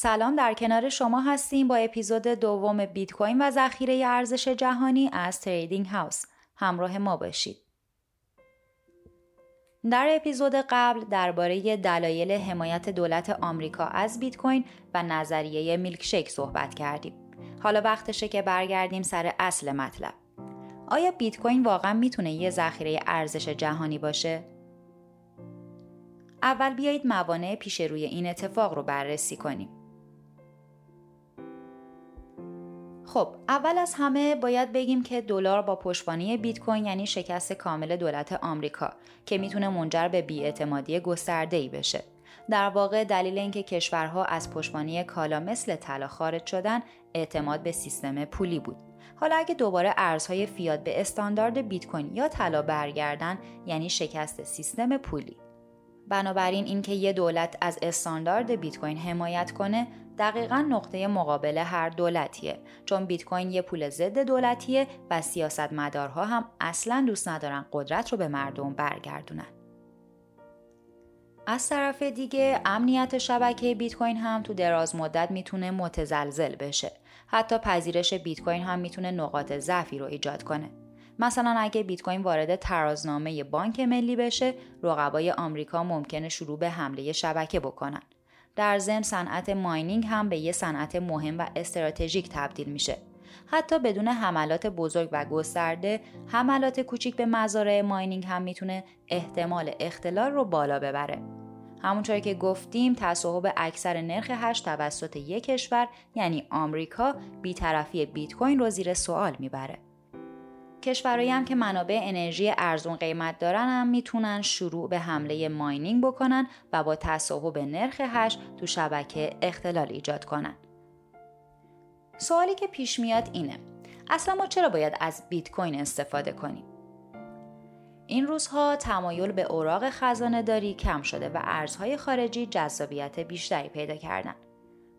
سلام در کنار شما هستیم با اپیزود دوم بیت کوین و ذخیره ارزش جهانی از تریدینگ هاوس. همراه ما باشید. در اپیزود قبل درباره دلایل حمایت دولت آمریکا از بیت کوین و نظریه میلکشیک صحبت کردیم. حالا وقتشه که برگردیم سر اصل مطلب. آیا بیت کوین واقعا می‌تونه یه ذخیره ارزش جهانی باشه؟ اول بیایید موانع پیش روی این اتفاق رو بررسی کنیم. خب اول از همه باید بگیم که دلار با پشتوانه بیت کوین یعنی شکست کامل دولت آمریکا که می‌تونه منجر به بیاعتمادی گسترده‌ای بشه. در واقع دلیل اینکه کشورها از پشتوانه کالا مثل طلا خارج شدن اعتماد به سیستم پولی بود. حالا اگه دوباره ارزهای فیات به استاندارد بیت کوین یا طلا برگردن یعنی شکست سیستم پولی. بنابراین اینکه یه دولت از استاندارد بیت کوین حمایت کنه دقیقا نقطه مقابل هر دولتیه. چون بیت کوین یه پول ضد دولتیه و سیاستمدارها هم اصلا دوست ندارن قدرت رو به مردم برگردونن. از طرف دیگه امنیت شبکه بیت کوین هم تو دراز مدت می‌تونه متزلزل بشه. حتی پذیرش بیت کوین هم می‌تونه نقاط ضعفی رو ایجاد کنه. مثلا اگه بیت کوین وارد ترازنامه بانک ملی بشه رقبای آمریکا ممکنه شروع به حمله شبکه بکنن. در ضمن صنعت ماینینگ هم به یه صنعت مهم و استراتژیک تبدیل میشه. حتی بدون حملات بزرگ و گسترده حملات کوچیک به مزارع ماینینگ هم می‌تونه احتمال اختلال رو بالا ببره. همونطور که گفتیم تصاحب اکثر نرخ هش توسط یک کشور یعنی آمریکا بیطرفی بیت کوین رو زیر سوال می‌بره. کشورهایی هم که منابع انرژی ارزون قیمت دارن هم می‌تونن شروع به حمله ماینینگ بکنن و با تصاحب نرخ هش تو شبکه اختلال ایجاد کنن. سوالی که پیش میاد اینه اصلا ما چرا باید از بیت کوین استفاده کنیم؟ این روزها تمایل به اوراق خزانه داری کم شده و ارزهای خارجی جذابیت بیشتری پیدا کردن.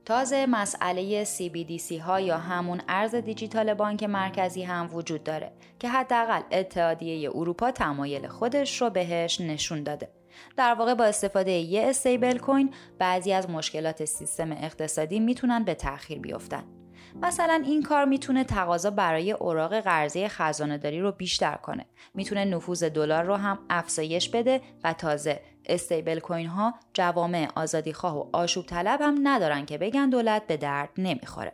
تازه مسئله CBDC ها یا همون ارز دیجیتال بانک مرکزی هم وجود داره که حداقل اتحادیه اروپا تمایل خودش رو بهش نشون داده. در واقع با استفاده یه استیبل کوین بعضی از مشکلات سیستم اقتصادی می‌تونن به تأخیر بیفتن. مثلا این کار می‌تونه تقاضا برای اوراق قرضه خزانه داری رو بیشتر کنه. می‌تونه نفوذ دلار رو هم افزایش بده و تازه استیبل کوین ها جوامع آزادیخواه و آشوب طلب هم ندارن که بگن دولت به درد نمی‌خوره.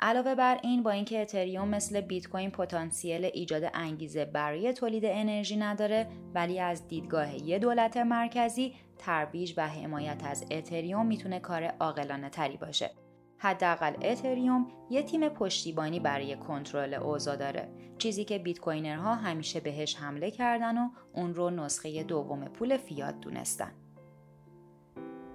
علاوه بر این با اینکه اتریوم مثل بیت کوین پتانسیل ایجاد انگیزه برای تولید انرژی نداره ولی از دیدگاه یه دولت مرکزی ترویج و حمایت از اتریوم می‌تونه کار عاقلانه تری باشه حداقل اتریوم یه تیم پشتیبانی برای کنترل اوضاع داره چیزی که بیت کوینرها همیشه بهش حمله کردن و اون رو نسخه دوم پول فیات دونستن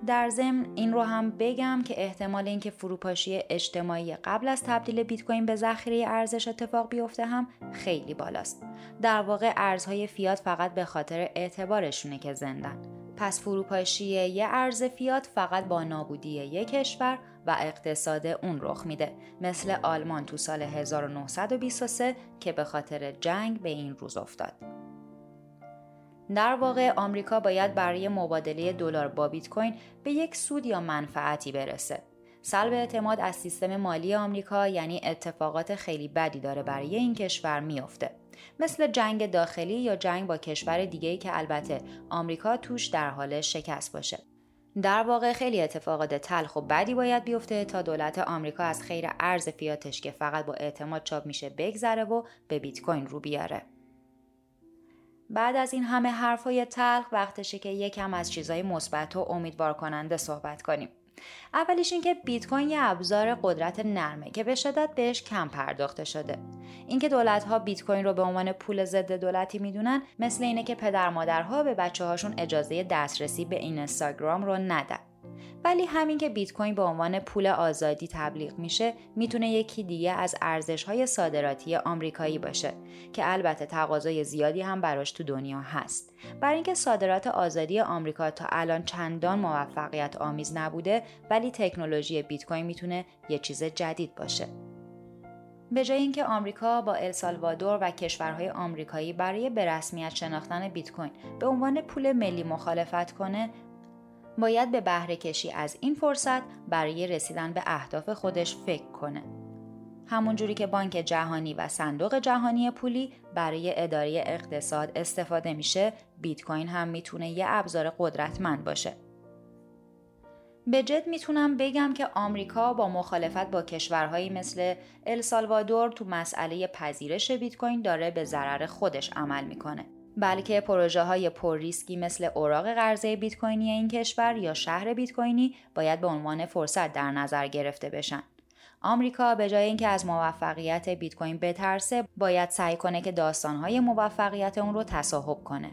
در ضمن این رو هم بگم که احتمال اینکه فروپاشی اجتماعی قبل از تبدیل بیت کوین به ذخیره ارزش اتفاق بیفته هم خیلی بالاست. در واقع ارزهای فیات فقط به خاطر اعتبارشونه که زندن. پس فروپاشی یه ارز فیات فقط با نابودی یک کشور و اقتصاد اون رخ میده مثل آلمان تو سال 1923 که به خاطر جنگ به این روز افتاد. در واقع آمریکا باید برای مبادله دلار با بیت کوین به یک سود یا منفعتی برسه. سلب اعتماد از سیستم مالی آمریکا یعنی اتفاقات خیلی بدی داره برای این کشور میافته. مثل جنگ داخلی یا جنگ با کشور دیگه‌ای که البته آمریکا توش در حال شکست باشه. در واقع خیلی اتفاقات تلخ و بدی باید بیفته تا دولت آمریکا از خیر ارز فیاتش که فقط با اعتماد چاپ میشه بگذره و به بیت کوین رو بیاره. بعد از این همه حرفای تلخ وقتشه که یکم از چیزای مثبت و امیدوار کننده صحبت کنیم. اولیش اینکه بیت کوین یه ابزار قدرت نرمه که به شدت بهش کم پرداخته شده. اینکه دولت ها بیت کوین رو به عنوان پول ضد دولتی می‌دونن مثل اینه که پدر مادرها به بچه هاشون اجازه دسترسی به این اینستاگرام رو ندن. ولی همین که بیت کوین به عنوان پول آزادی تبلیغ میشه می‌تونه یکی دیگه از ارزش های صادراتی آمریکایی باشه که البته تقاضای زیادی هم براش تو دنیا هست. برای اینکه صادرات آزادی آمریکا تا الان چندان موفقیت آمیز نبوده ولی تکنولوژی بیت کوین می‌تونه یه چیز جدید باشه. به جای اینکه آمریکا با السالوادور و کشورهای آمریکایی برای به رسمیت شناختن بیت کوین به عنوان پول ملی مخالفت کنه باید به بهره کشی از این فرصت برای رسیدن به اهداف خودش فکر کنه. همونجوری که بانک جهانی و صندوق جهانی پولی برای اداره اقتصاد استفاده میشه، بیت کوین هم می‌تونه یه ابزار قدرتمند باشه. به جد می‌تونم بگم که آمریکا با مخالفت با کشورهایی مثل السالوادور تو مسئله پذیرش بیت کوین داره به ضرر خودش عمل می‌کنه. بلکه پروژه های پر ریسکی مثل اوراق قرضه بیت کوینی این کشور یا شهر بیت کوینی باید به عنوان فرصت در نظر گرفته بشن. آمریکا به جای اینکه از موفقیت بیت کوین بترسه باید سعی کنه که داستانهای موفقیت اون رو تصاحب کنه.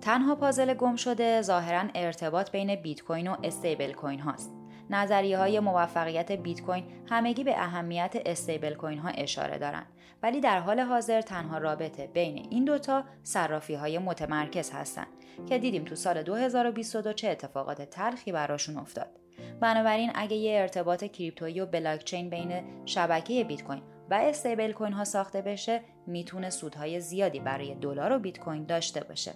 تنها پازل گم شده ظاهرا ارتباط بین بیت کوین و استیبل کوین هاست. نظریه های موفقیت بیت کوین همگی به اهمیت استیبل کوین ها اشاره دارند. ولی در حال حاضر تنها رابطه بین این دوتا صرافی های متمرکز هستند که دیدیم تو سال 2022 چه اتفاقات تلخی براشون افتاد. بنابراین اگه یه ارتباط کریپتویی و بلاکچین بین شبکه بیت کوین و استیبل کوین ها ساخته بشه می‌تونه سودهای زیادی برای دلار و بیت کوین داشته باشه.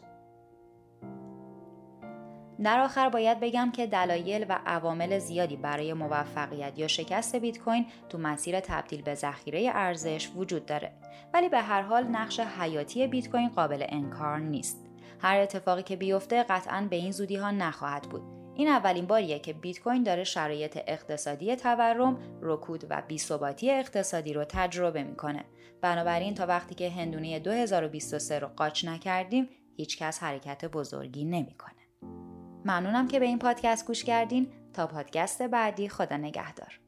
در آخر باید بگم که دلایل و عوامل زیادی برای موفقیت یا شکست بیت کوین تو مسیر تبدیل به ذخیره ارزش وجود داره ولی به هر حال نقش حیاتی بیت کوین قابل انکار نیست هر اتفاقی که بیفته قطعا به این زودی ها نخواهد بود این اولین باریه که بیت کوین داره شرایط اقتصادی تورم، رکود و بیثباتی اقتصادی رو تجربه می‌کنه. بنابراین تا وقتی که هندونه 2023 رو قاچ نکردیم، هیچکس حرکت بزرگی نمی‌کنه. ممنونم که به این پادکست گوش کردین. تا پادکست بعدی خدا نگهدار.